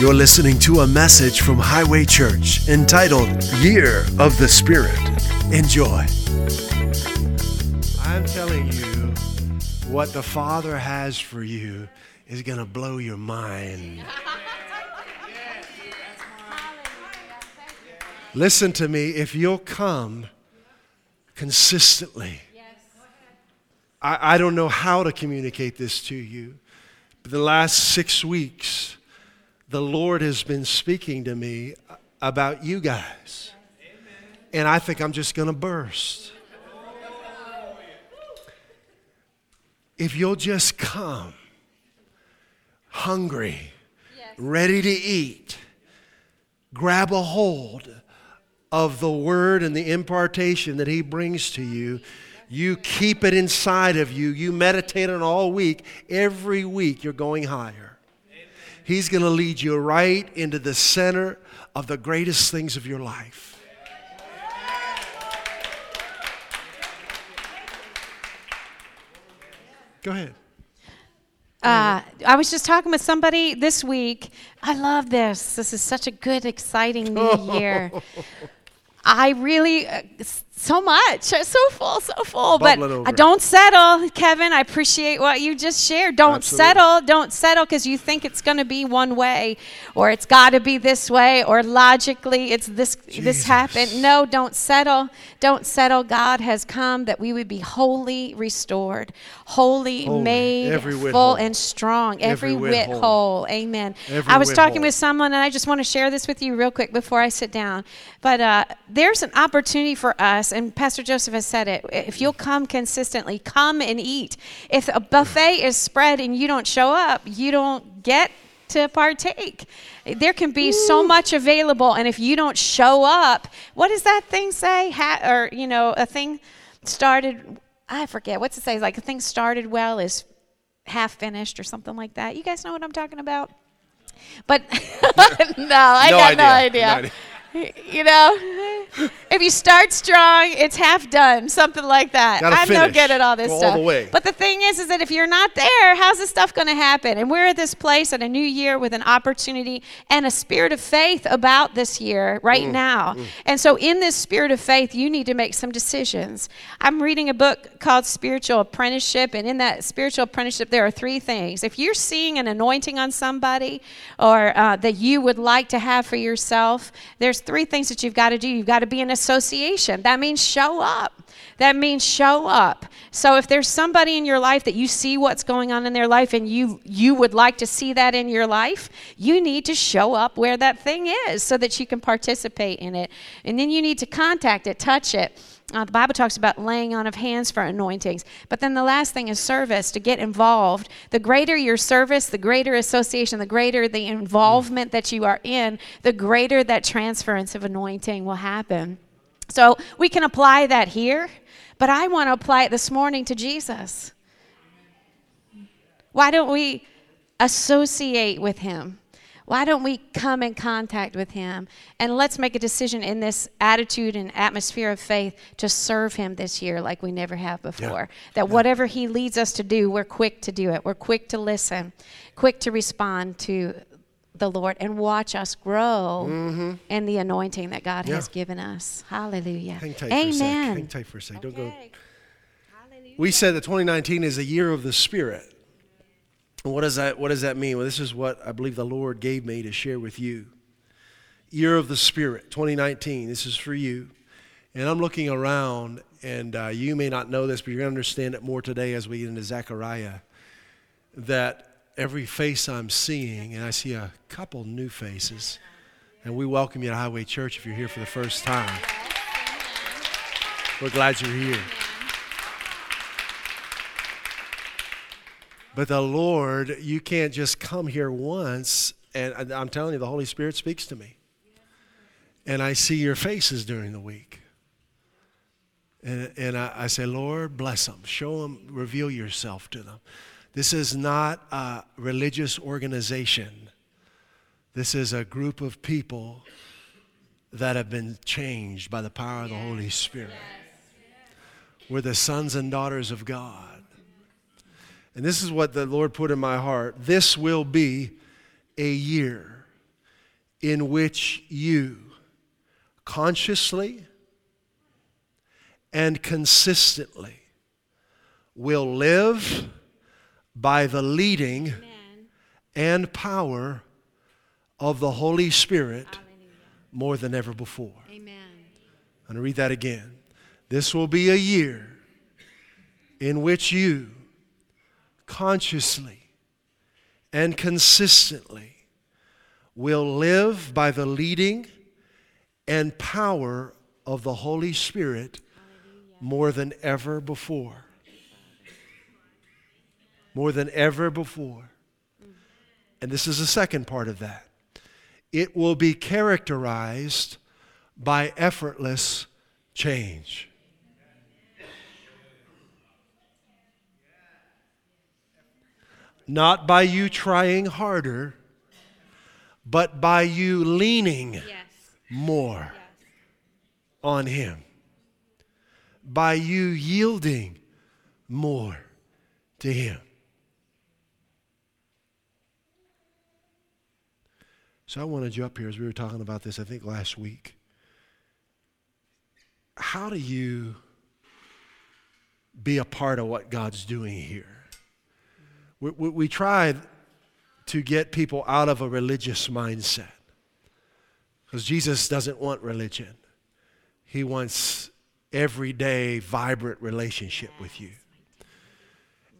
You're listening to a message from Highway Church entitled Year of the Spirit. Enjoy. I'm telling you, what the Father has for you is going to blow your mind. Listen to me, if you'll come consistently, I, I don't know how to communicate this to you, but the last six weeks, the Lord has been speaking to me about you guys. And I think I'm just going to burst. If you'll just come hungry, ready to eat, grab a hold of the word and the impartation that He brings to you. You keep it inside of you. You meditate on all week. Every week, you're going higher. He's going to lead you right into the center of the greatest things of your life. Go ahead. Uh, I was just talking with somebody this week. I love this. This is such a good, exciting new year. I really, uh, so much, so full, so full. Bubble but. I don't settle, Kevin. I appreciate what you just shared. Don't Absolutely. settle. Don't settle because you think it's going to be one way, or it's got to be this way, or logically it's this. This happened. No, don't settle. Don't settle. God has come that we would be wholly restored, wholly, Holy. made Every full whole. and strong, Every every, whit whit whole. whole. Amen. Every I was talking whole. with someone, and I just want to share this with you real quick before I sit down. But uh, there's an opportunity for us, and Pastor Joseph has said it. If you'll come consistently, come and eat. If a buffet is spread and you don't show up, you don't get to partake. There can be so much available, and if you don't show up, what does that thing say? Ha- or you know, a thing started. I forget what's it say. Like a thing started well is half finished or something like that. You guys know what I'm talking about? But no, I No got no idea. idea. You know, if you start strong, it's half done, something like that. Gotta I'm no good at all this Go all the way. But the thing is, is that if you're not there, how's this stuff going to happen? And we're at this place at a new year with an opportunity and a spirit of faith about this year right Mm, now. And so, in this spirit of faith, you need to make some decisions. I'm reading a book called Spiritual Apprenticeship, and in that spiritual apprenticeship, there are three things. If you're seeing an anointing on somebody or uh, that you would like to have for yourself, there's three things that you've got to do. You've got to be in association. That means show up. That means show up. So if there's somebody in your life that you see what's going on in their life and you you would like to see that in your life, you need to show up where that thing is so that you can participate in it. And then you need to contact it, touch it. Uh, the Bible talks about laying on of hands for anointings. But then the last thing is service, to get involved. The greater your service, the greater association, the greater the involvement that you are in, the greater that transference of anointing will happen. So we can apply that here, but I want to apply it this morning to Jesus. Why don't we associate with him? Why don't we come in contact with him? And let's make a decision in this attitude and atmosphere of faith to serve him this year like we never have before. That whatever he leads us to do, we're quick to do it. We're quick to listen, quick to respond to the Lord, and watch us grow mm-hmm. in the anointing that God Yeah. has given us. Hallelujah. Hang tight for a sec. Amen. Hang tight for a sec. Don't go. Okay. We said that 2019 is a year of the Spirit. What does that what does that mean? Well, this is what I believe the Lord gave me to share with you. Year of the Spirit, 2019. This is for you. And I'm looking around, and uh, you may not know this, but you're going to understand it more today as we get into Zechariah. That every face I'm seeing, and I see a couple new faces, and we welcome you to Highway Church if you're here for the first time. We're glad you're here. But the Lord, you can't just come here once, and I'm telling you, the Holy Spirit speaks to me. And I see your faces during the week. And, and I, I say, Lord, bless them. Show them, reveal yourself to them. This is not a religious organization. This is a group of people that have been changed by the power of the Holy Spirit. We're the sons and daughters of God. And this is what the Lord put in my heart. This will be a year in which you consciously and consistently will live by the leading and power of the Holy Spirit more than ever before. Amen. I'm going to read that again. This will be a year in which you consciously and consistently will live by the leading and power of the Holy Spirit more than ever before. More than ever before. And this is the second part of that. It will be characterized by effortless change. Not by you trying harder, but by you leaning Yes. more on Him. By you yielding more to Him. So I wanted you up here as we were talking about this, I think last week. How do you be a part of what God's doing here? We, we, we try to get people out of a religious mindset because Jesus doesn't want religion, He wants everyday, vibrant relationship with you.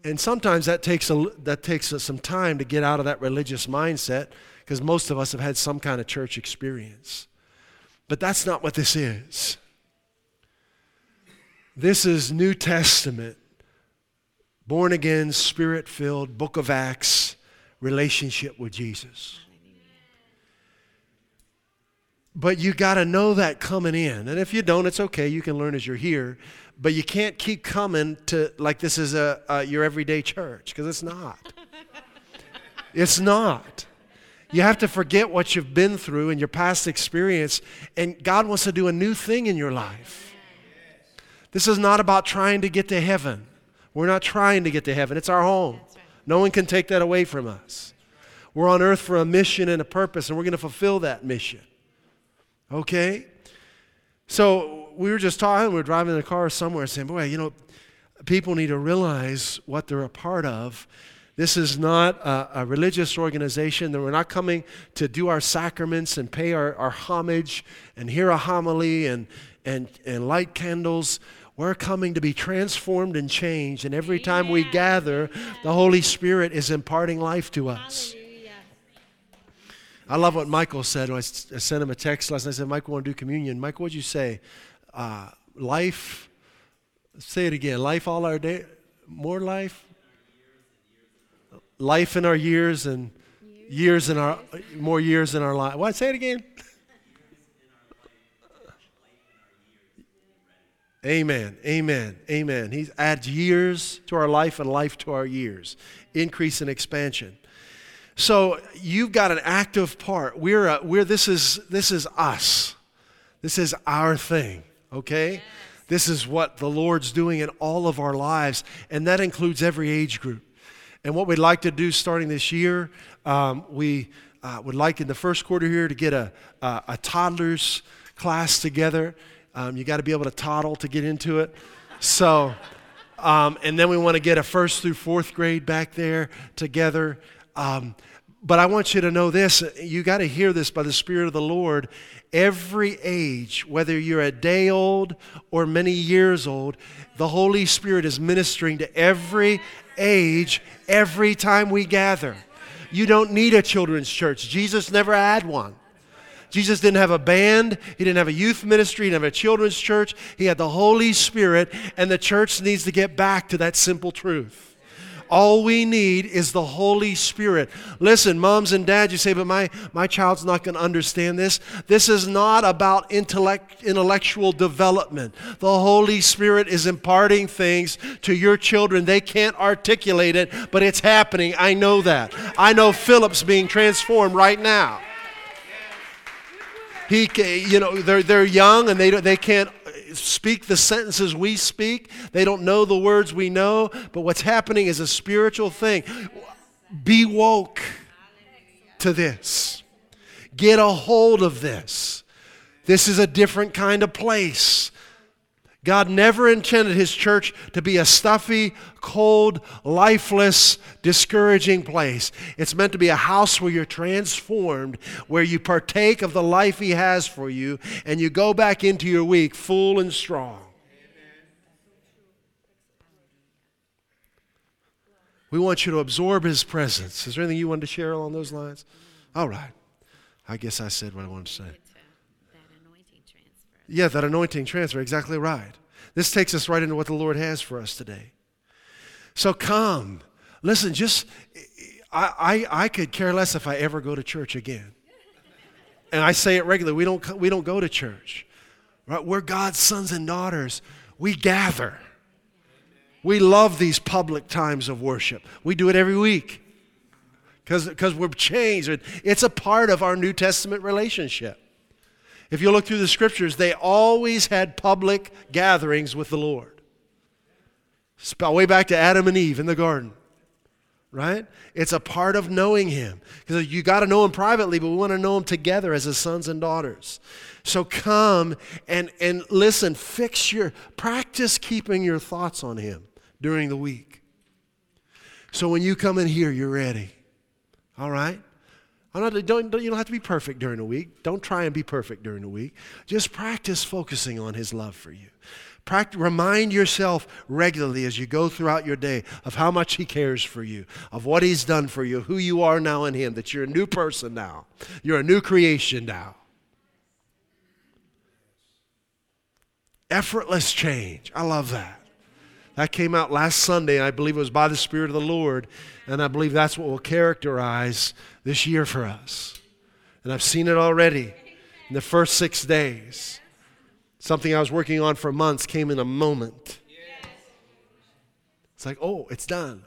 And sometimes that takes, a, that takes some time to get out of that religious mindset because most of us have had some kind of church experience. But that's not what this is. This is New Testament, born again, spirit filled, book of Acts relationship with Jesus. But you got to know that coming in. And if you don't, it's okay. You can learn as you're here. But you can't keep coming to like this is a, a your everyday church because it's not. it's not. You have to forget what you've been through and your past experience, and God wants to do a new thing in your life. This is not about trying to get to heaven. We're not trying to get to heaven, it's our home. No one can take that away from us. We're on earth for a mission and a purpose, and we're going to fulfill that mission. Okay? So we were just talking, we were driving in the car somewhere saying, boy, you know, people need to realize what they're a part of. This is not a, a religious organization that we're not coming to do our sacraments and pay our, our homage and hear a homily and, and, and light candles. We're coming to be transformed and changed. And every time we gather, the Holy Spirit is imparting life to us. I love what Michael said when I sent him a text last night. I said, Michael, want to do communion. Michael, what'd you say? Uh, life, say it again. Life all our day, more life? Life in our years and years in our, more years in our life. What? Say it again. Amen. Amen. Amen. He adds years to our life and life to our years. Increase and expansion. So you've got an active part. We're, a, we're this is this is us. This is our thing. Okay. This is what the Lord's doing in all of our lives, and that includes every age group. And what we'd like to do starting this year, um, we uh, would like in the first quarter here to get a, a, a toddlers class together. Um, you got to be able to toddle to get into it. So, um, and then we want to get a first through fourth grade back there together. Um, but I want you to know this you got to hear this by the Spirit of the Lord. Every age, whether you're a day old or many years old, the Holy Spirit is ministering to every age every time we gather. You don't need a children's church, Jesus never had one. Jesus didn't have a band. He didn't have a youth ministry. He didn't have a children's church. He had the Holy Spirit, and the church needs to get back to that simple truth. All we need is the Holy Spirit. Listen, moms and dads, you say, but my, my child's not going to understand this. This is not about intellect, intellectual development. The Holy Spirit is imparting things to your children. They can't articulate it, but it's happening. I know that. I know Philip's being transformed right now. He, you know, they're, they're young and they, they can't speak the sentences we speak. They don't know the words we know. But what's happening is a spiritual thing. Be woke to this. Get a hold of this. This is a different kind of place. God never intended His church to be a stuffy, cold, lifeless, discouraging place. It's meant to be a house where you're transformed, where you partake of the life He has for you, and you go back into your week full and strong. We want you to absorb His presence. Is there anything you wanted to share along those lines? All right. I guess I said what I wanted to say. Yeah, that anointing transfer. Exactly right. This takes us right into what the Lord has for us today. So come. Listen, just, I, I, I could care less if I ever go to church again. And I say it regularly. We don't, we don't go to church. Right? We're God's sons and daughters. We gather. We love these public times of worship. We do it every week because we're changed. It's a part of our New Testament relationship. If you look through the scriptures, they always had public gatherings with the Lord. Way back to Adam and Eve in the garden, right? It's a part of knowing Him. Because you got to know Him privately, but we want to know Him together as His sons and daughters. So come and, and listen, fix your, practice keeping your thoughts on Him during the week. So when you come in here, you're ready. All right? Not, don't, don't, you don't have to be perfect during the week. Don't try and be perfect during the week. Just practice focusing on His love for you. Practice, remind yourself regularly as you go throughout your day of how much He cares for you, of what He's done for you, who you are now in Him, that you're a new person now. You're a new creation now. Effortless change. I love that. That came out last Sunday, I believe it was by the Spirit of the Lord. And I believe that's what will characterize this year for us. And I've seen it already in the first six days. Something I was working on for months came in a moment. It's like, oh, it's done.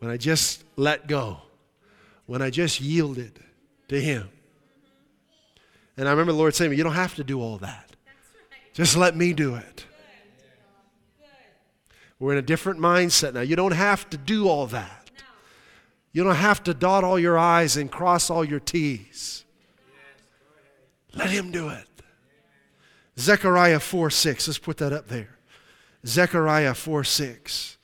When I just let go, when I just yielded to Him. And I remember the Lord saying, You don't have to do all that. Just let me do it. We're in a different mindset now. You don't have to do all that. You don't have to dot all your I's and cross all your T's. Let Him do it. Zechariah 4 6. Let's put that up there. Zechariah 4 6.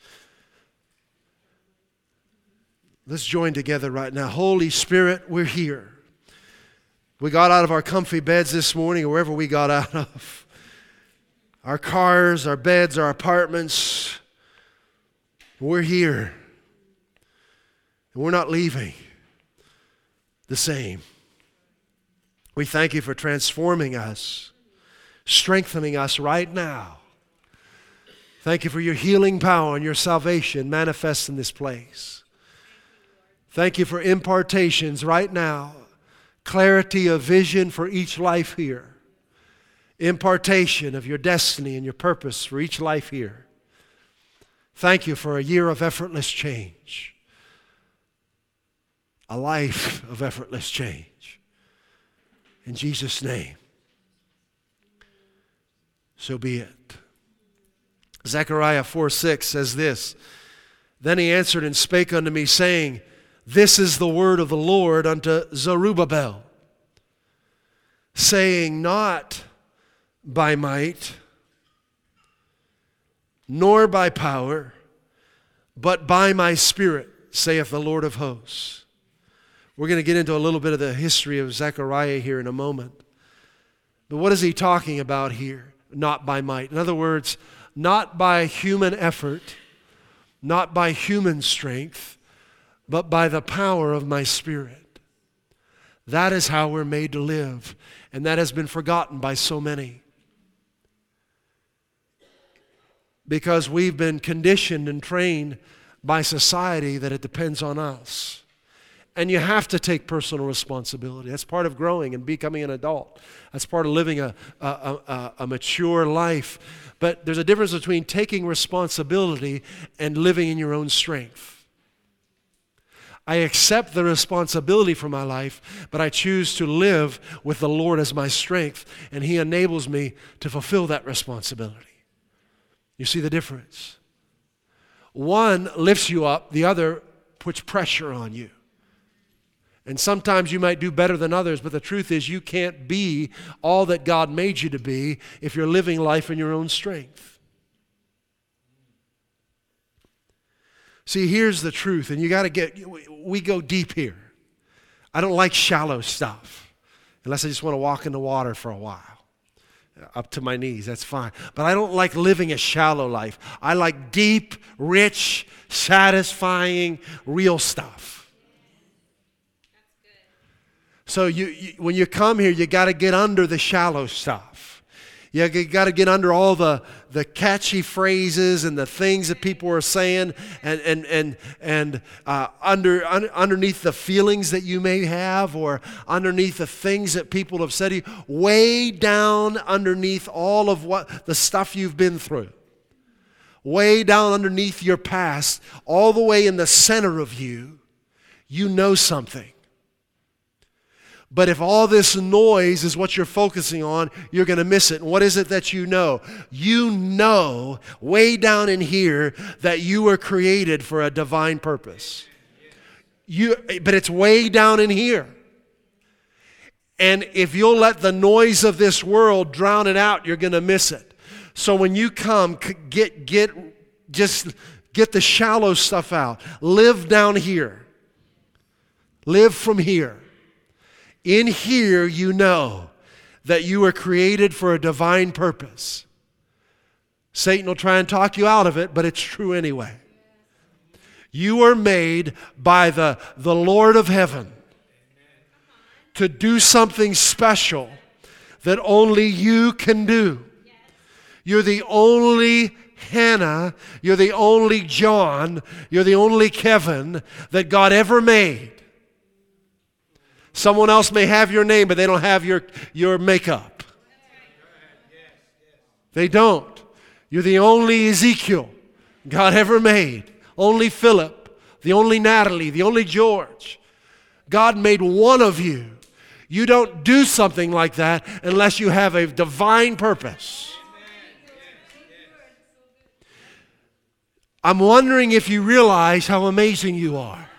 Let's join together right now. Holy Spirit, we're here. We got out of our comfy beds this morning, or wherever we got out of. Our cars, our beds, our apartments. We're here. And we're not leaving the same. We thank you for transforming us, strengthening us right now. Thank you for your healing power and your salvation manifest in this place. Thank you for impartations right now, clarity of vision for each life here, impartation of your destiny and your purpose for each life here. Thank you for a year of effortless change a life of effortless change. In Jesus' name. So be it. Zechariah 4 6 says this Then he answered and spake unto me, saying, This is the word of the Lord unto Zerubbabel, saying, Not by might, nor by power, but by my spirit, saith the Lord of hosts. We're going to get into a little bit of the history of Zechariah here in a moment. But what is he talking about here? Not by might. In other words, not by human effort, not by human strength, but by the power of my spirit. That is how we're made to live, and that has been forgotten by so many. Because we've been conditioned and trained by society that it depends on us. And you have to take personal responsibility. That's part of growing and becoming an adult. That's part of living a, a, a, a, mature life. But there's a difference between taking responsibility and living in your own strength. I accept the responsibility for my life, but I choose to live with the Lord as my strength, and He enables me to fulfill that responsibility. You see the difference? One lifts you up, the other puts pressure on you. And sometimes you might do better than others, but the truth is you can't be all that God made you to be if you're living life in your own strength. See, here's the truth, and you got to get, we go deep here. I don't like shallow stuff unless I just want to walk in the water for a while. Up to my knees, that's fine. But I don't like living a shallow life. I like deep, rich, satisfying, real stuff. So you, you, when you come here, you got to get under the shallow stuff. You got to get under all the, the catchy phrases and the things that people are saying and, and, and, and uh, under, un, underneath the feelings that you may have or underneath the things that people have said to you, way down underneath all of what the stuff you've been through. Way down underneath your past, all the way in the center of you, you know something. But if all this noise is what you're focusing on, you're going to miss it. And what is it that you know? You know way down in here that you were created for a divine purpose. You, but it's way down in here. And if you'll let the noise of this world drown it out, you're going to miss it. So when you come, get, get, just get the shallow stuff out. Live down here. Live from here. In here, you know that you were created for a divine purpose. Satan will try and talk you out of it, but it's true anyway. You were made by the, the Lord of heaven to do something special that only you can do. You're the only Hannah, you're the only John, you're the only Kevin that God ever made. Someone else may have your name, but they don't have your, your makeup. They don't. You're the only Ezekiel God ever made. Only Philip, the only Natalie, the only George. God made one of you. You don't do something like that unless you have a divine purpose. I'm wondering if you realize how amazing you are.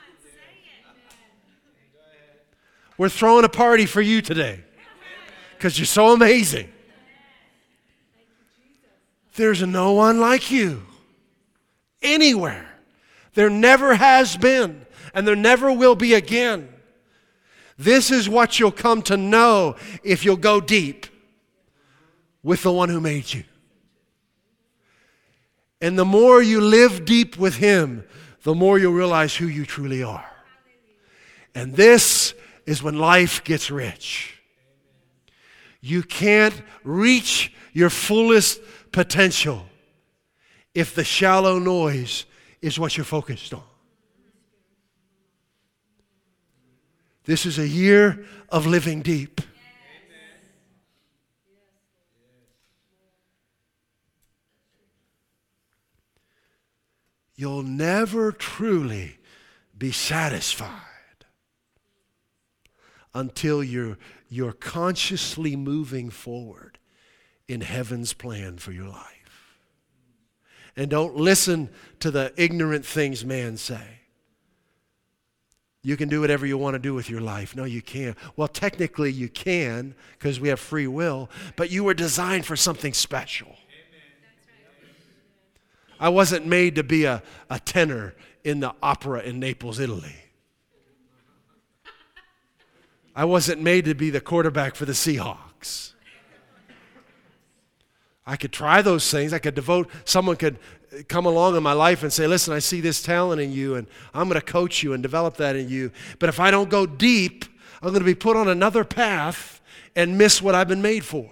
We're throwing a party for you today because you're so amazing. There's no one like you anywhere. There never has been, and there never will be again. This is what you'll come to know if you'll go deep with the one who made you. And the more you live deep with Him, the more you'll realize who you truly are. And this is when life gets rich. You can't reach your fullest potential if the shallow noise is what you're focused on. This is a year of living deep. You'll never truly be satisfied until you're, you're consciously moving forward in heaven's plan for your life. And don't listen to the ignorant things man say. You can do whatever you want to do with your life. No, you can't. Well, technically you can because we have free will, but you were designed for something special. I wasn't made to be a, a tenor in the opera in Naples, Italy. I wasn't made to be the quarterback for the Seahawks. I could try those things. I could devote, someone could come along in my life and say, Listen, I see this talent in you, and I'm going to coach you and develop that in you. But if I don't go deep, I'm going to be put on another path and miss what I've been made for.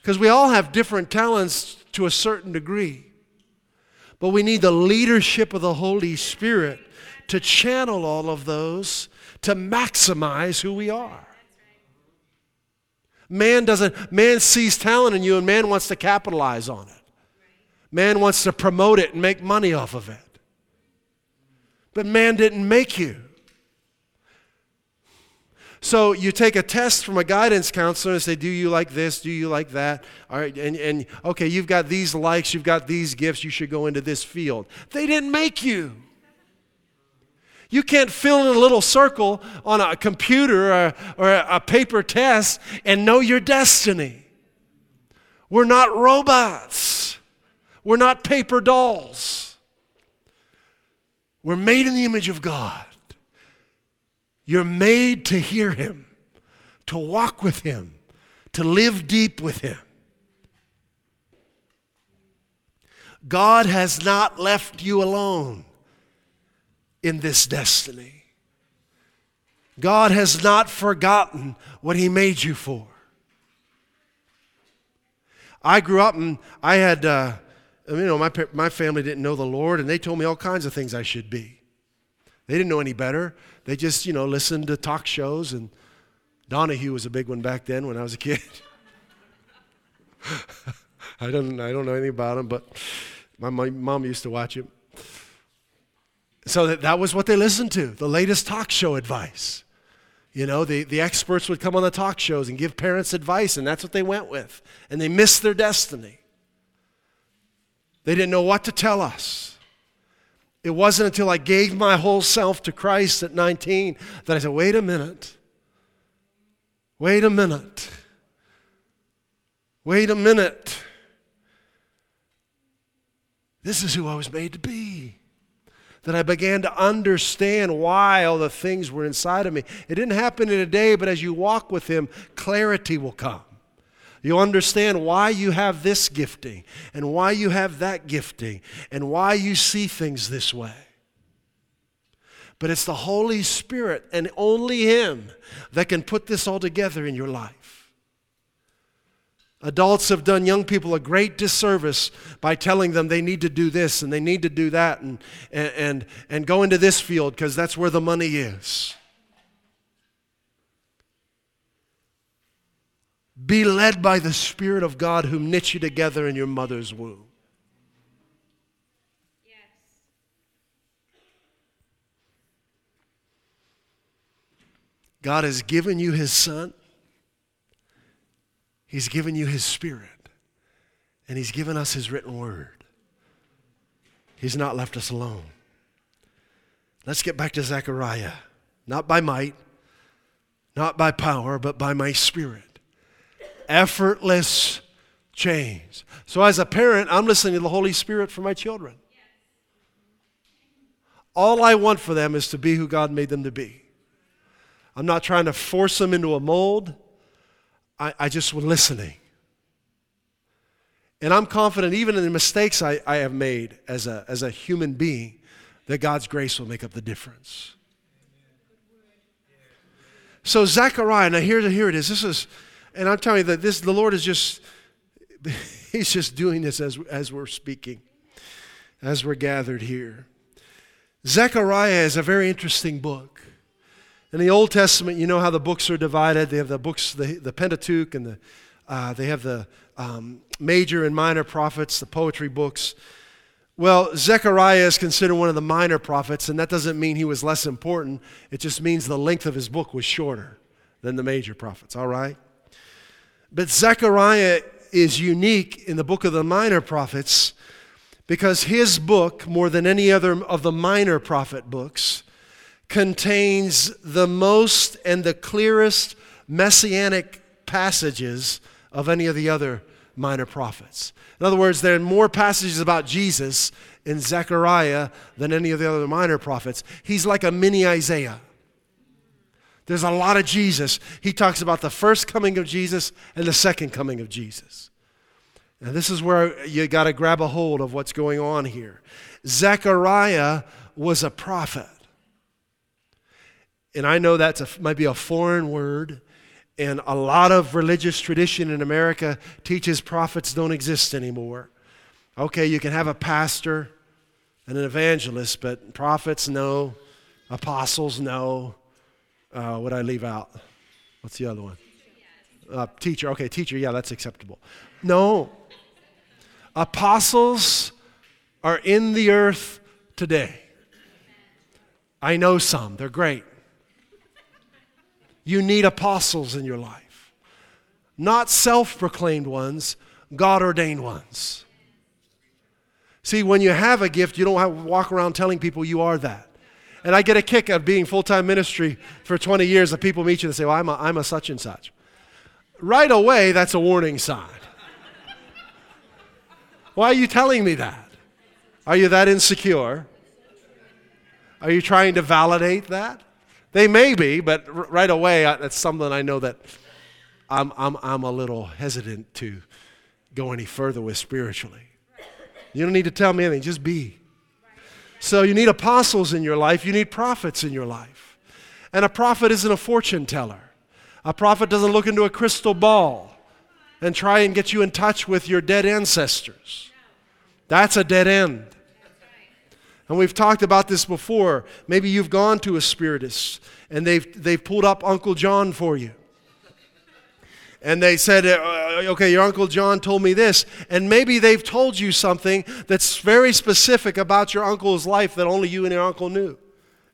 Because we all have different talents to a certain degree. But we need the leadership of the Holy Spirit to channel all of those to maximize who we are. Man doesn't, man sees talent in you and man wants to capitalize on it. Man wants to promote it and make money off of it. But man didn't make you. So you take a test from a guidance counselor and say, Do you like this? Do you like that? All right, and, and okay, you've got these likes, you've got these gifts, you should go into this field. They didn't make you. You can't fill in a little circle on a computer or, or a paper test and know your destiny. We're not robots. We're not paper dolls. We're made in the image of God. You're made to hear Him, to walk with Him, to live deep with Him. God has not left you alone in this destiny. God has not forgotten what He made you for. I grew up and I had, uh, you know, my, my family didn't know the Lord and they told me all kinds of things I should be. They didn't know any better. They just, you know, listened to talk shows and Donahue was a big one back then when I was a kid. I don't, I don't know anything about him, but my, my mom used to watch him. So that, that was what they listened to, the latest talk show advice. You know, the, the experts would come on the talk shows and give parents advice, and that's what they went with. And they missed their destiny. They didn't know what to tell us. It wasn't until I gave my whole self to Christ at 19 that I said, wait a minute. Wait a minute. Wait a minute. This is who I was made to be. That I began to understand why all the things were inside of me. It didn't happen in a day, but as you walk with Him, clarity will come. You'll understand why you have this gifting and why you have that gifting and why you see things this way. But it's the Holy Spirit and only Him that can put this all together in your life. Adults have done young people a great disservice by telling them they need to do this and they need to do that and, and, and go into this field because that's where the money is. Be led by the Spirit of God who knit you together in your mother's womb. Yes. God has given you His Son. He's given you His Spirit, and He's given us His written word. He's not left us alone. Let's get back to Zechariah. Not by might, not by power, but by my Spirit. Effortless change. So, as a parent, I'm listening to the Holy Spirit for my children. All I want for them is to be who God made them to be. I'm not trying to force them into a mold. I, I just was listening. And I'm confident, even in the mistakes I, I have made as a, as a human being, that God's grace will make up the difference. So Zechariah, now here, here it is. This is, and I'm telling you that this, the Lord is just, He's just doing this as, as we're speaking, as we're gathered here. Zechariah is a very interesting book. In the Old Testament, you know how the books are divided. They have the books, the, the Pentateuch, and the, uh, they have the um, major and minor prophets, the poetry books. Well, Zechariah is considered one of the minor prophets, and that doesn't mean he was less important. It just means the length of his book was shorter than the major prophets, all right? But Zechariah is unique in the book of the minor prophets because his book, more than any other of the minor prophet books, contains the most and the clearest messianic passages of any of the other minor prophets. In other words, there are more passages about Jesus in Zechariah than any of the other minor prophets. He's like a mini Isaiah. There's a lot of Jesus. He talks about the first coming of Jesus and the second coming of Jesus. Now, this is where you got to grab a hold of what's going on here. Zechariah was a prophet and I know that might be a foreign word, and a lot of religious tradition in America teaches prophets don't exist anymore. Okay, you can have a pastor and an evangelist, but prophets, no. Apostles, no. Uh, what I leave out? What's the other one? Uh, teacher. Okay, teacher. Yeah, that's acceptable. No. Apostles are in the earth today. I know some. They're great. You need apostles in your life. Not self proclaimed ones, God ordained ones. See, when you have a gift, you don't have to walk around telling people you are that. And I get a kick of being full time ministry for 20 years that people meet you and say, Well, I'm a, I'm a such and such. Right away, that's a warning sign. Why are you telling me that? Are you that insecure? Are you trying to validate that? They may be, but r- right away, that's something I know that I'm, I'm, I'm a little hesitant to go any further with spiritually. You don't need to tell me anything, just be. So you need apostles in your life, you need prophets in your life. And a prophet isn't a fortune teller. A prophet doesn't look into a crystal ball and try and get you in touch with your dead ancestors. That's a dead end. And we've talked about this before. Maybe you've gone to a spiritist and they've, they've pulled up Uncle John for you. And they said, uh, okay, your Uncle John told me this. And maybe they've told you something that's very specific about your uncle's life that only you and your uncle knew.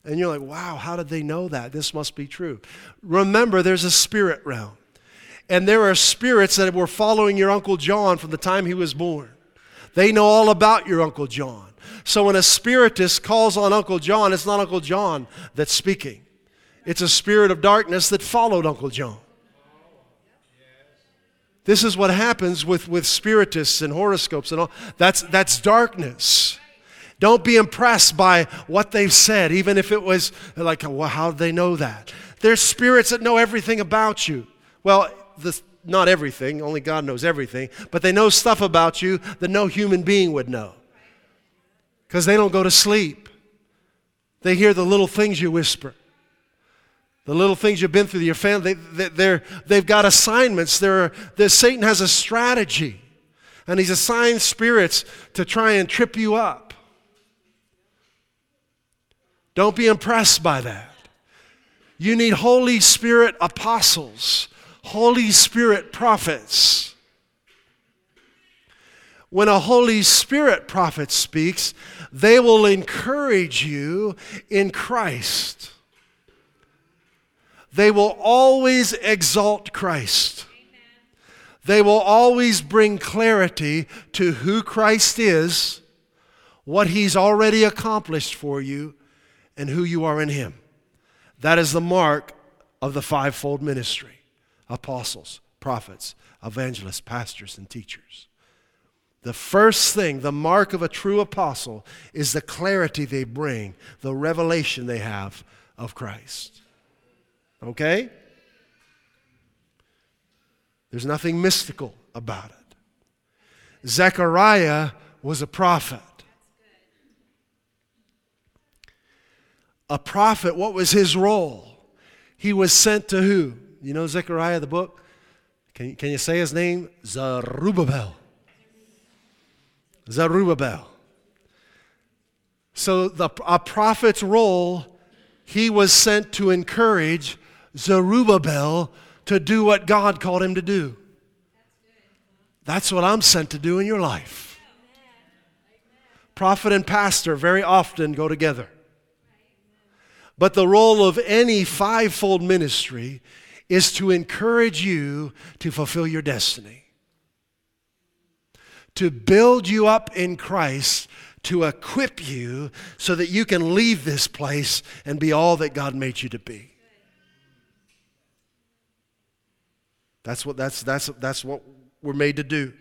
And you're like, wow, how did they know that? This must be true. Remember, there's a spirit realm. And there are spirits that were following your Uncle John from the time he was born. They know all about your Uncle John. So when a spiritist calls on Uncle John, it's not Uncle John that's speaking, it's a spirit of darkness that followed Uncle John. This is what happens with, with spiritists and horoscopes and all. That's, that's darkness. Don't be impressed by what they've said, even if it was like, well, how do they know that? There's spirits that know everything about you. Well, the, not everything, only God knows everything, but they know stuff about you that no human being would know because they don't go to sleep. They hear the little things you whisper, the little things you've been through, your family. They, they, they've got assignments. They're, they're, Satan has a strategy, and he's assigned spirits to try and trip you up. Don't be impressed by that. You need Holy Spirit apostles, Holy Spirit prophets when a Holy Spirit prophet speaks, they will encourage you in Christ. They will always exalt Christ. They will always bring clarity to who Christ is, what he's already accomplished for you, and who you are in him. That is the mark of the fivefold ministry apostles, prophets, evangelists, pastors, and teachers. The first thing, the mark of a true apostle, is the clarity they bring, the revelation they have of Christ. Okay? There's nothing mystical about it. Zechariah was a prophet. A prophet, what was his role? He was sent to who? You know Zechariah, the book? Can you, can you say his name? Zerubbabel. Zerubbabel. So, the, a prophet's role, he was sent to encourage Zerubbabel to do what God called him to do. That's what I'm sent to do in your life. Prophet and pastor very often go together. But the role of any fivefold ministry is to encourage you to fulfill your destiny to build you up in Christ, to equip you so that you can leave this place and be all that God made you to be. That's what, that's, that's, that's what we're made to do.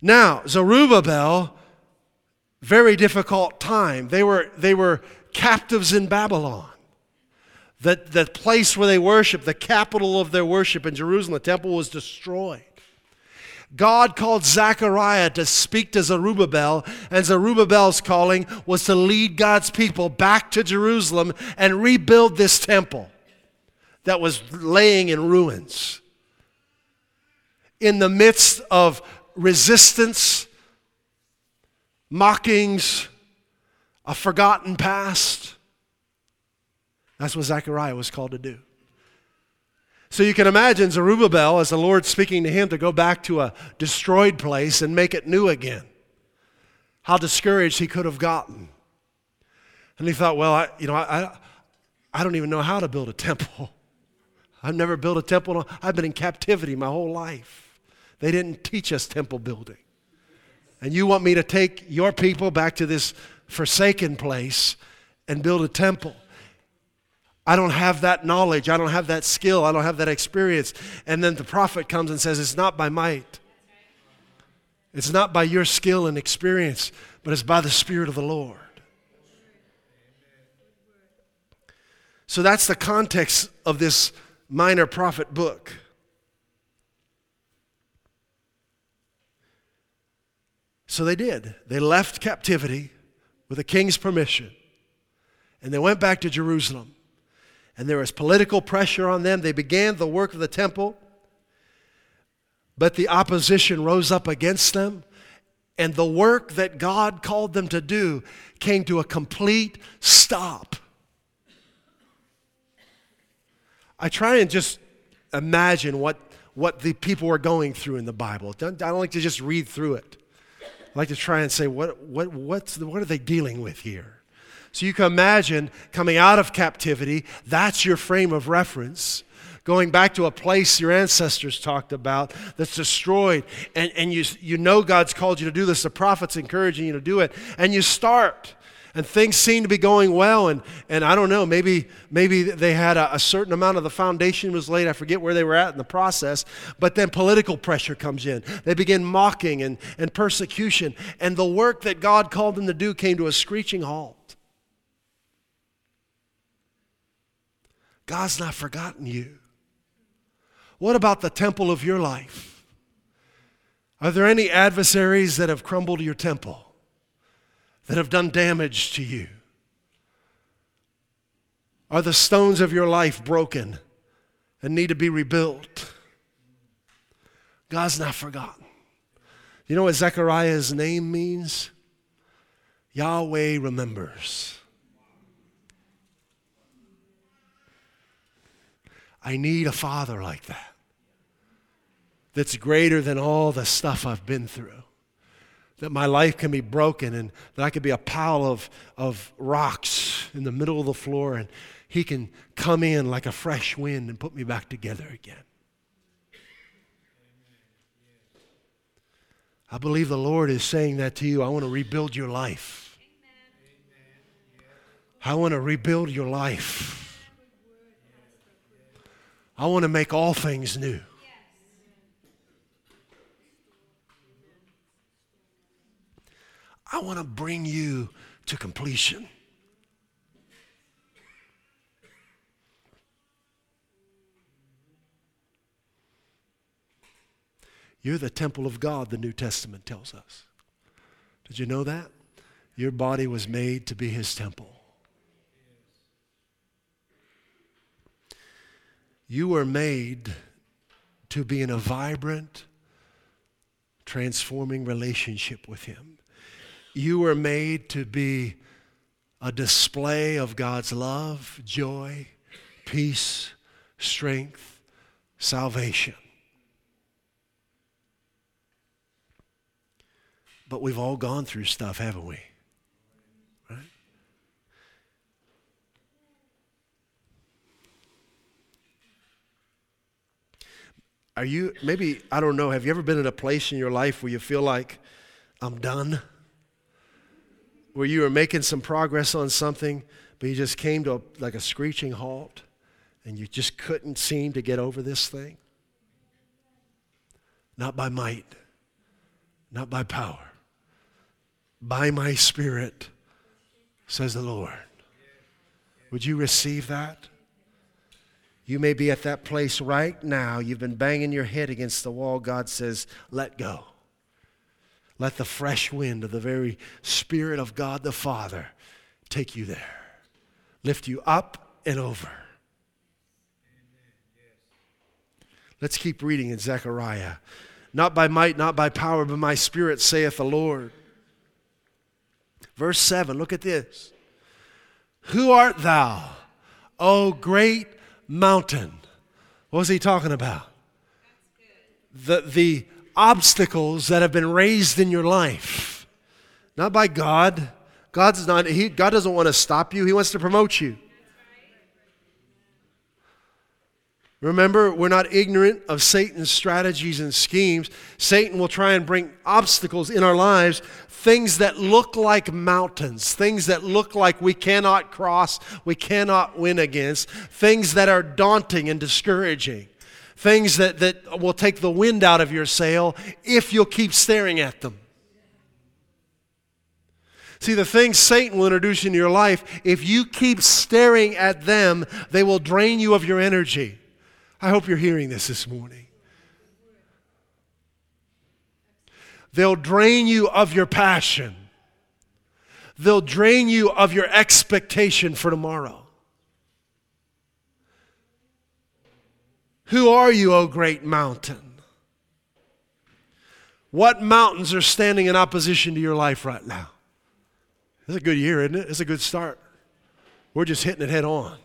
Now, Zerubbabel, very difficult time. They were, they were captives in Babylon. The, the place where they worshiped, the capital of their worship in Jerusalem, the temple was destroyed. God called Zechariah to speak to Zerubbabel, and Zerubbabel's calling was to lead God's people back to Jerusalem and rebuild this temple that was laying in ruins. In the midst of resistance, mockings, a forgotten past, that's what Zechariah was called to do. So you can imagine Zerubbabel as the Lord speaking to him to go back to a destroyed place and make it new again. How discouraged he could have gotten. And he thought, well, I, you know, I, I don't even know how to build a temple. I've never built a temple. I've been in captivity my whole life. They didn't teach us temple building. And you want me to take your people back to this forsaken place and build a temple. I don't have that knowledge. I don't have that skill. I don't have that experience. And then the prophet comes and says, It's not by might. It's not by your skill and experience, but it's by the Spirit of the Lord. So that's the context of this minor prophet book. So they did. They left captivity with the king's permission, and they went back to Jerusalem. And there was political pressure on them. They began the work of the temple, but the opposition rose up against them, and the work that God called them to do came to a complete stop. I try and just imagine what, what the people were going through in the Bible. I don't like to just read through it. I like to try and say, what, what, what's the, what are they dealing with here? So you can imagine coming out of captivity, that's your frame of reference. Going back to a place your ancestors talked about that's destroyed, and, and you, you know God's called you to do this, the prophet's encouraging you to do it, and you start and things seem to be going well and, and i don't know maybe maybe they had a, a, certain amount of the foundation was laid. I forget where they were at in the process. But then political pressure comes in. They begin mocking and, and persecution. And the work that god called them to do came to a screeching halt god's not forgotten you what about the temple of your life are there any adversaries that have crumbled your temple that have done damage to you? Are the stones of your life broken and need to be rebuilt? God's not forgotten. You know what Zechariah's name means? Yahweh remembers. I need a father like that that's greater than all the stuff I've been through that my life can be broken and that I could be a pile of, of rocks in the middle of the floor and He can come in like a fresh wind and put me back together again. I believe the Lord is saying that to you. I want to rebuild your life. I want to rebuild your life. I want to make all things new. I want to bring you to completion. You're the temple of God, the New Testament tells us. Did you know that? Your body was made to be his temple. You were made to be in a vibrant, transforming relationship with him. You were made to be a display of God's love, joy, peace, strength, salvation. But we've all gone through stuff, haven't we? Are you, maybe, I don't know, have you ever been in a place in your life where you feel like, I'm done? where you were making some progress on something, but you just came to a, like a screeching halt and you just couldn't seem to get over this thing? Not by might, not by power, by my spirit, says the Lord. Would you receive that? You may be at that place right now. You've been banging your head against the wall. God says, let go. Let the fresh wind of the very Spirit of God the Father take you there, lift you up and over. Let's keep reading in Zechariah. Not by might, not by power, but my spirit, saith the Lord. Verse 7, look at this. Who art thou, O great mountain? What was he talking about? The, the obstacles that have been raised in your life. Not by God. God's not, he, God doesn't want to stop you, He wants to promote you. Remember, we're not ignorant of Satan's strategies and schemes. Satan will try and bring obstacles in our lives, things that look like mountains, things that look like we cannot cross, we cannot win against, things that are daunting and discouraging, things that, that will take the wind out of your sail if you'll keep staring at them. See, the things Satan will introduce into your life, if you keep staring at them, they will drain you of your energy. I hope you're hearing this this morning. They'll drain you of your passion. They'll drain you of your expectation for tomorrow. Who are you, O great mountain? What mountains are standing in opposition to your life right now? It's a good year, isn't it? It's a good start. We're just hitting it head on.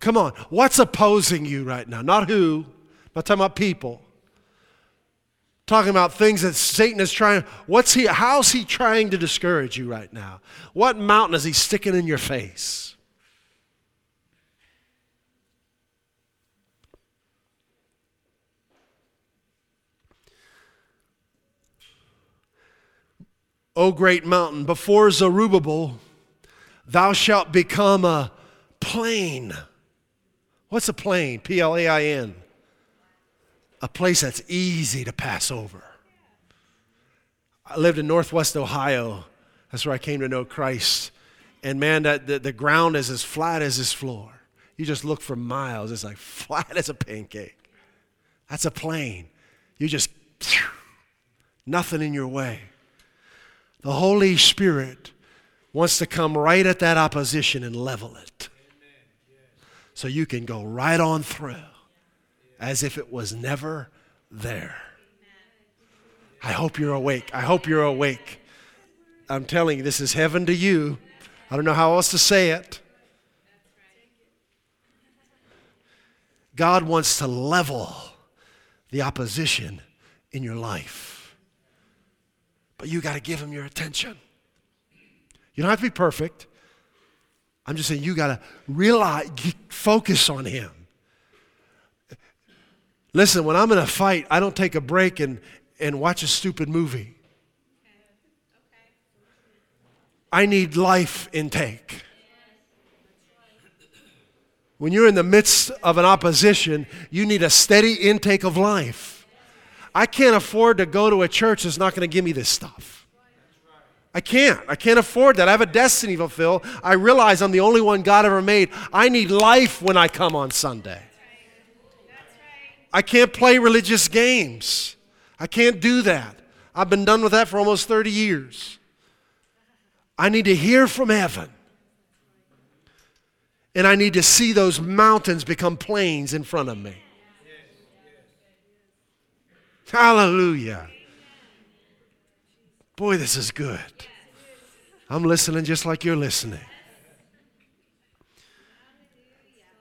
Come on, what's opposing you right now? Not who, I'm not talking about people. Talking about things that Satan is trying. What's he? How's he trying to discourage you right now? What mountain is he sticking in your face? O great mountain, before Zerubbabel, thou shalt become a plain What's a plain? P L A I N. A place that's easy to pass over. I lived in Northwest Ohio. That's where I came to know Christ. And man, that, the, the ground is as flat as this floor. You just look for miles, it's like flat as a pancake. That's a plain. You just, nothing in your way. The Holy Spirit wants to come right at that opposition and level it so you can go right on through as if it was never there. I hope you're awake. I hope you're awake. I'm telling you, this is heaven to you. I don't know how else to say it. God wants to level the opposition in your life. But you got to give him your attention. You don't have to be perfect. I'm just saying you got to realize, focus on Him. Listen, when I'm in a fight, I don't take a break and, and watch a stupid movie. I need life intake. When you're in the midst of an opposition, you need a steady intake of life. I can't afford to go to a church that's not going to give me this stuff. I can't. I can't afford that. I have a destiny to fulfill. I realize I'm the only one God ever made. I need life when I come on Sunday. I can't play religious games. I can't do that. I've been done with that for almost 30 years. I need to hear from heaven. And I need to see those mountains become plains in front of me. Hallelujah. Boy, this is good. I'm listening just like you're listening.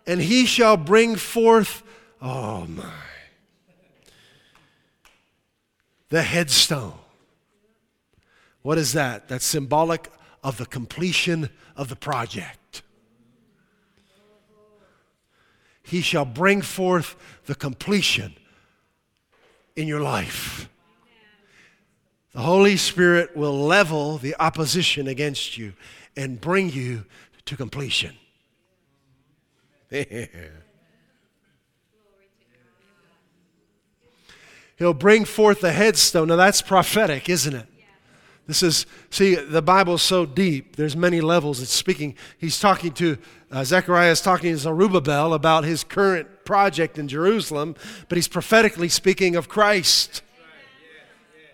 And he shall bring forth, oh my, the headstone. What is that? That's symbolic of the completion of the project. He shall bring forth the completion in your life. The Holy Spirit will level the opposition against you and bring you to completion. He'll bring forth the headstone. Now that's prophetic, isn't it? This is, see, the Bible's so deep. There's many levels. It's speaking, he's talking to, uh, Zechariah is talking to Zerubbabel about his current project in Jerusalem, but he's prophetically speaking of Christ.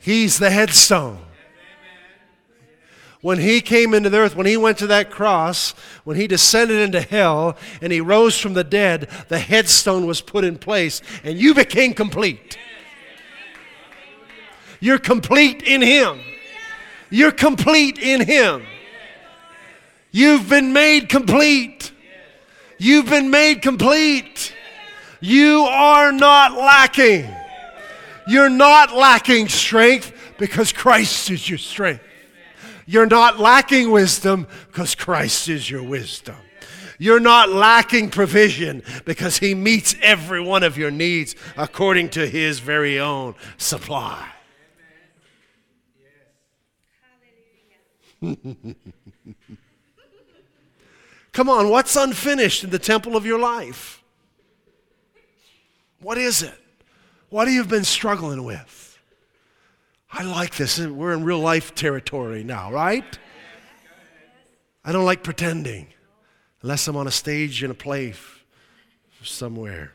He's the headstone. When he came into the earth, when he went to that cross, when he descended into hell and he rose from the dead, the headstone was put in place and you became complete. You're complete in him. You're complete in him. You've been made complete. You've been made complete. You are not lacking. You're not lacking strength because Christ is your strength. You're not lacking wisdom because Christ is your wisdom. You're not lacking provision because He meets every one of your needs according to His very own supply. Come on, what's unfinished in the temple of your life? What is it? What have you been struggling with? I like this. We're in real life territory now, right? I don't like pretending unless I'm on a stage in a play somewhere.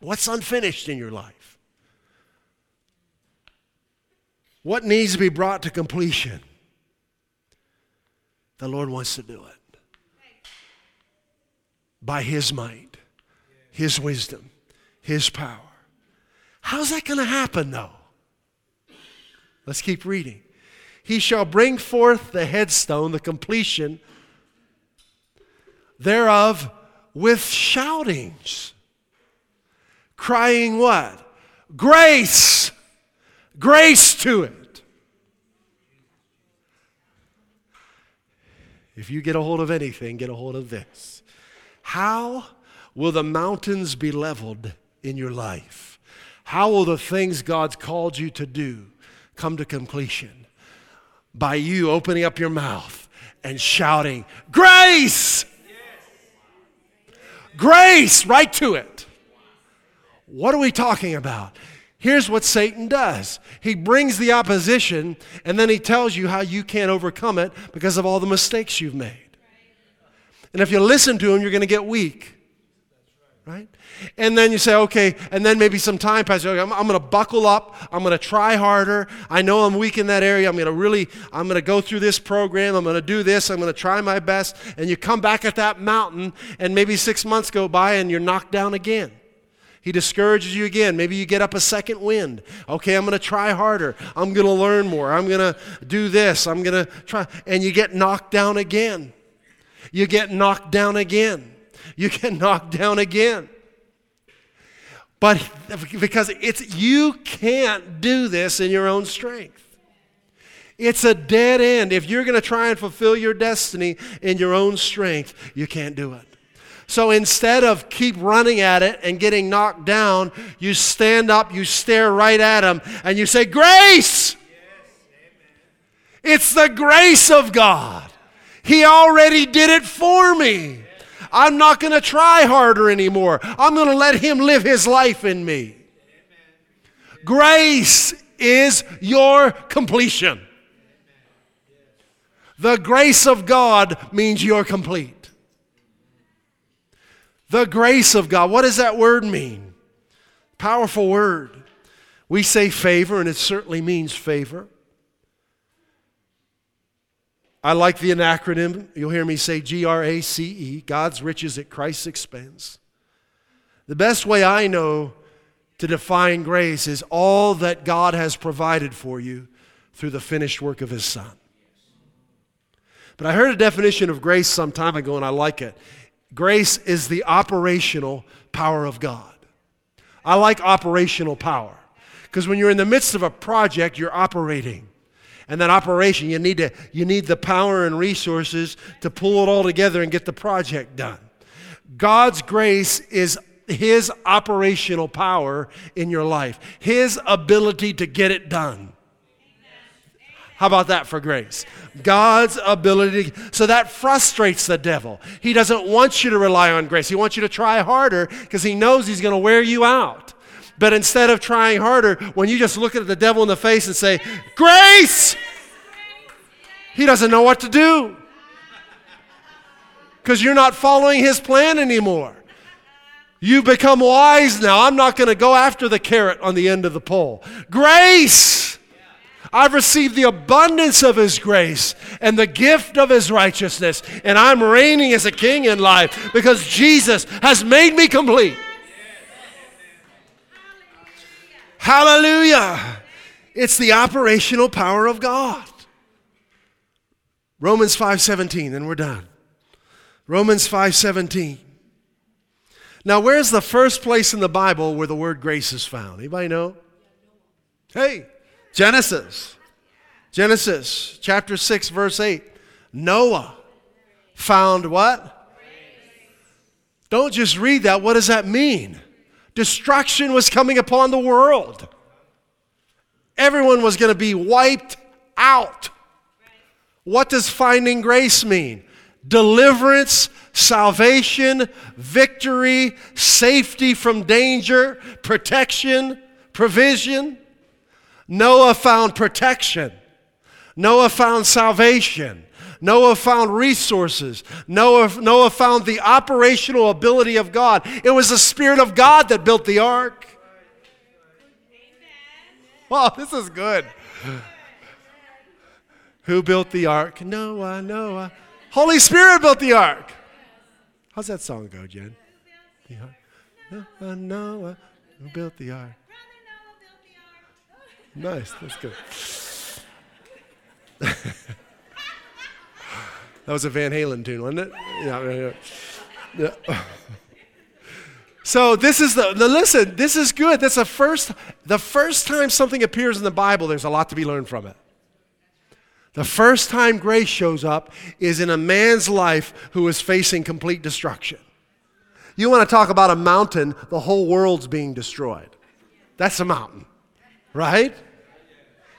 What's unfinished in your life? What needs to be brought to completion? The Lord wants to do it by His might, His wisdom, His power. How's that going to happen, though? Let's keep reading. He shall bring forth the headstone, the completion thereof, with shoutings, crying what? Grace! Grace to it. If you get a hold of anything, get a hold of this. How will the mountains be leveled in your life? How will the things God's called you to do come to completion? By you opening up your mouth and shouting, Grace! Grace, right to it. What are we talking about? Here's what Satan does he brings the opposition, and then he tells you how you can't overcome it because of all the mistakes you've made. And if you listen to him, you're going to get weak. Right? And then you say, okay, and then maybe some time passes. Okay, I'm, I'm going to buckle up. I'm going to try harder. I know I'm weak in that area. I'm going to really, I'm going to go through this program. I'm going to do this. I'm going to try my best. And you come back at that mountain, and maybe six months go by, and you're knocked down again. He discourages you again. Maybe you get up a second wind. Okay, I'm going to try harder. I'm going to learn more. I'm going to do this. I'm going to try. And you get knocked down again. You get knocked down again. You get knocked down again. But because it's you can't do this in your own strength. It's a dead end. If you're going to try and fulfill your destiny in your own strength, you can't do it. So instead of keep running at it and getting knocked down, you stand up, you stare right at him, and you say, Grace! Yes, it's the grace of God. He already did it for me. I'm not going to try harder anymore. I'm going to let Him live His life in me. Grace is your completion. The grace of God means you're complete. The grace of God. What does that word mean? Powerful word. We say favor, and it certainly means favor. I like the acronym. You'll hear me say G R A C E, God's riches at Christ's expense. The best way I know to define grace is all that God has provided for you through the finished work of His Son. But I heard a definition of grace some time ago, and I like it. Grace is the operational power of God. I like operational power because when you're in the midst of a project, you're operating. And that operation, you need, to, you need the power and resources to pull it all together and get the project done. God's grace is His operational power in your life, His ability to get it done. How about that for grace? God's ability. So that frustrates the devil. He doesn't want you to rely on grace. He wants you to try harder because he knows he's going to wear you out. But instead of trying harder, when you just look at the devil in the face and say, Grace, he doesn't know what to do because you're not following his plan anymore. You've become wise now. I'm not going to go after the carrot on the end of the pole. Grace! I've received the abundance of His grace and the gift of His righteousness, and I'm reigning as a king in life because Jesus has made me complete. Hallelujah. It's the operational power of God. Romans 5:17 and we're done. Romans 5:17. Now, where's the first place in the Bible where the word grace is found? Anybody know? Hey, Genesis. Genesis chapter 6 verse 8. Noah. found what? Don't just read that. What does that mean? Destruction was coming upon the world. Everyone was going to be wiped out. What does finding grace mean? Deliverance, salvation, victory, safety from danger, protection, provision. Noah found protection. Noah found salvation. Noah found resources. Noah, Noah found the operational ability of God. It was the Spirit of God that built the ark. Wow, this is good. Who built the ark? Noah, Noah. Holy Spirit built the ark. How's that song go, Jen? the Noah, Noah, who built the ark? Nice, that's good. that was a Van Halen tune, wasn't it? Yeah. yeah. So this is the, the listen, this is good. That's the first the first time something appears in the Bible, there's a lot to be learned from it. The first time grace shows up is in a man's life who is facing complete destruction. You want to talk about a mountain, the whole world's being destroyed. That's a mountain, right?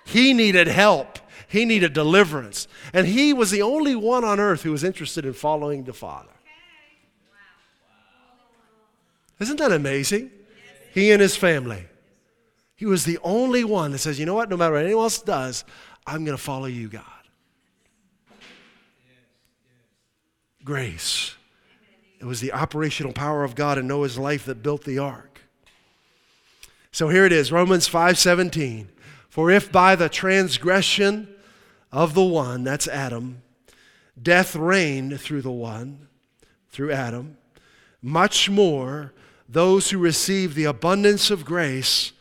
He needed help. He needed deliverance. And he was the only one on earth who was interested in following the Father. Isn't that amazing? He and his family. He was the only one that says, you know what, no matter what anyone else does, I'm going to follow you, God. Grace. It was the operational power of God in Noah's life that built the ark. So here it is, Romans 5:17. For if by the transgression of the one, that's Adam, death reigned through the one, through Adam, much more those who receive the abundance of grace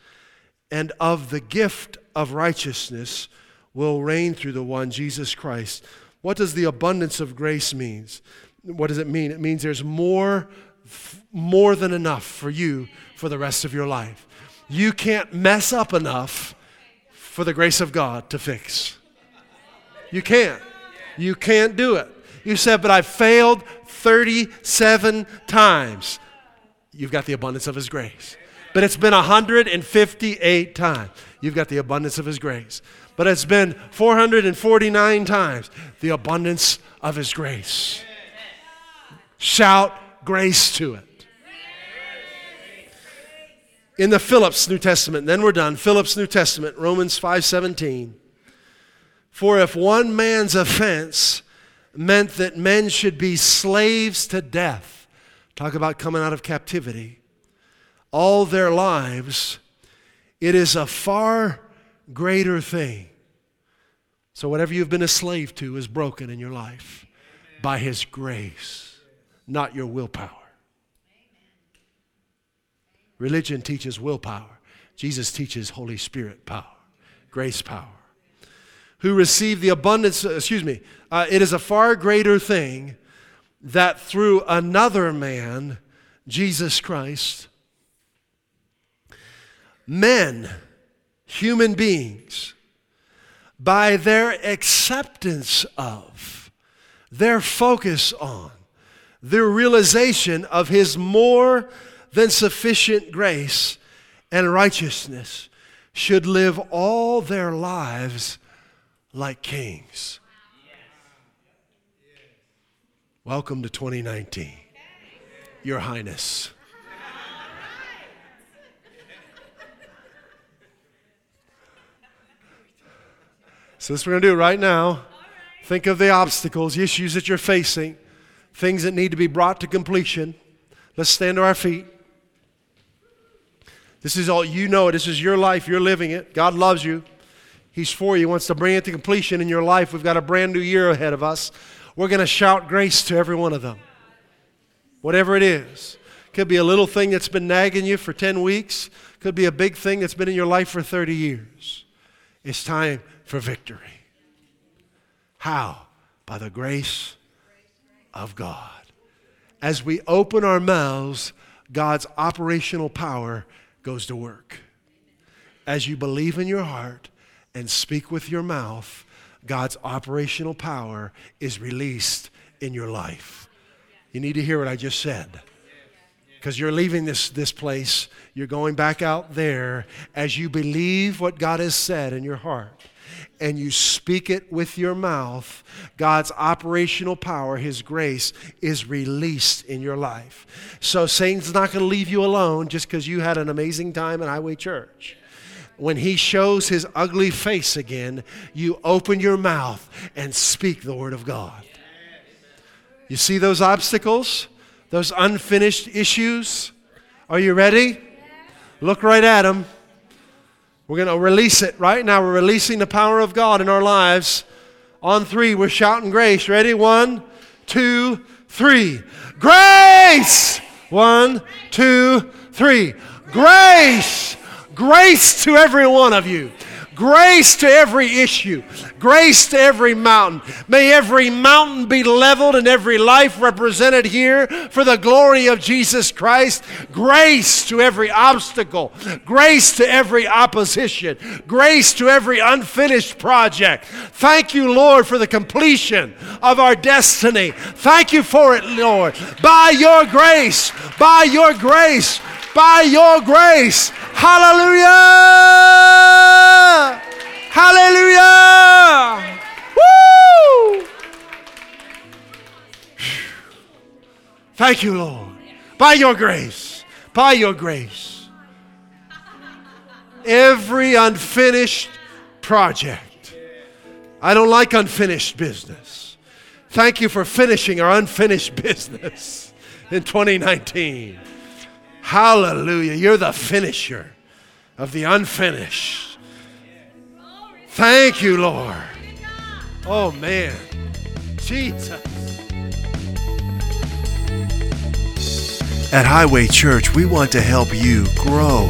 and of the gift of righteousness will reign through the one, Jesus Christ. What does the abundance of grace means? What does it mean? It means there's more, more than enough for you for the rest of your life. You can't mess up enough for the grace of God to fix. You can't. You can't do it. You said, but I failed 37 times you've got the abundance of His grace. But it's been 158 times. You've got the abundance of His grace. But it's been 449 times the abundance of His grace. Shout grace to it. In the Phillips New Testament, then we're done. Phillips New Testament, Romans 5:17. For if one man's offense meant that men should be slaves to death, Talk about coming out of captivity. All their lives, it is a far greater thing. So, whatever you've been a slave to is broken in your life Amen. by His grace, not your willpower. Religion teaches willpower, Jesus teaches Holy Spirit power, grace power. Who receive the abundance, excuse me, uh, it is a far greater thing that through another man, Jesus Christ, men, human beings, by their acceptance of, their focus on, their realization of His more than sufficient grace and righteousness, should live all their lives like kings. Welcome to 2019, Your Highness. So, this we're going to do right now. Think of the obstacles, the issues that you're facing, things that need to be brought to completion. Let's stand to our feet. This is all you know. This is your life. You're living it. God loves you. He's for you. He wants to bring it to completion in your life. We've got a brand new year ahead of us. We're going to shout grace to every one of them. Whatever it is. Could be a little thing that's been nagging you for 10 weeks, could be a big thing that's been in your life for 30 years. It's time for victory. How? By the grace of God. As we open our mouths, God's operational power goes to work. As you believe in your heart and speak with your mouth, God's operational power is released in your life. You need to hear what I just said. Because you're leaving this, this place, you're going back out there as you believe what God has said in your heart and you speak it with your mouth, God's operational power, His grace, is released in your life. So Satan's not going to leave you alone just because you had an amazing time at Highway Church. When He shows His ugly face again, you open your mouth and speak the Word of God. You see those obstacles, those unfinished issues? Are you ready? Look right at them. We're going to release it right now. We're releasing the power of God in our lives. On three, we're shouting grace. Ready? One, two, three. Grace! One, two, three. Grace! Grace to every one of you. Grace to every issue. Grace to every mountain. May every mountain be leveled and every life represented here for the glory of Jesus Christ. Grace to every obstacle. Grace to every opposition. Grace to every unfinished project. Thank you, Lord, for the completion of our destiny. Thank you for it, Lord. By your grace, by your grace, by your grace. Hallelujah! Hallelujah! Woo! Thank you, Lord. By your grace, by your grace. Every unfinished project. I don't like unfinished business. Thank you for finishing our unfinished business in 2019. Hallelujah. You're the finisher of the unfinished. Thank you, Lord. Oh, man. Jesus. At Highway Church, we want to help you grow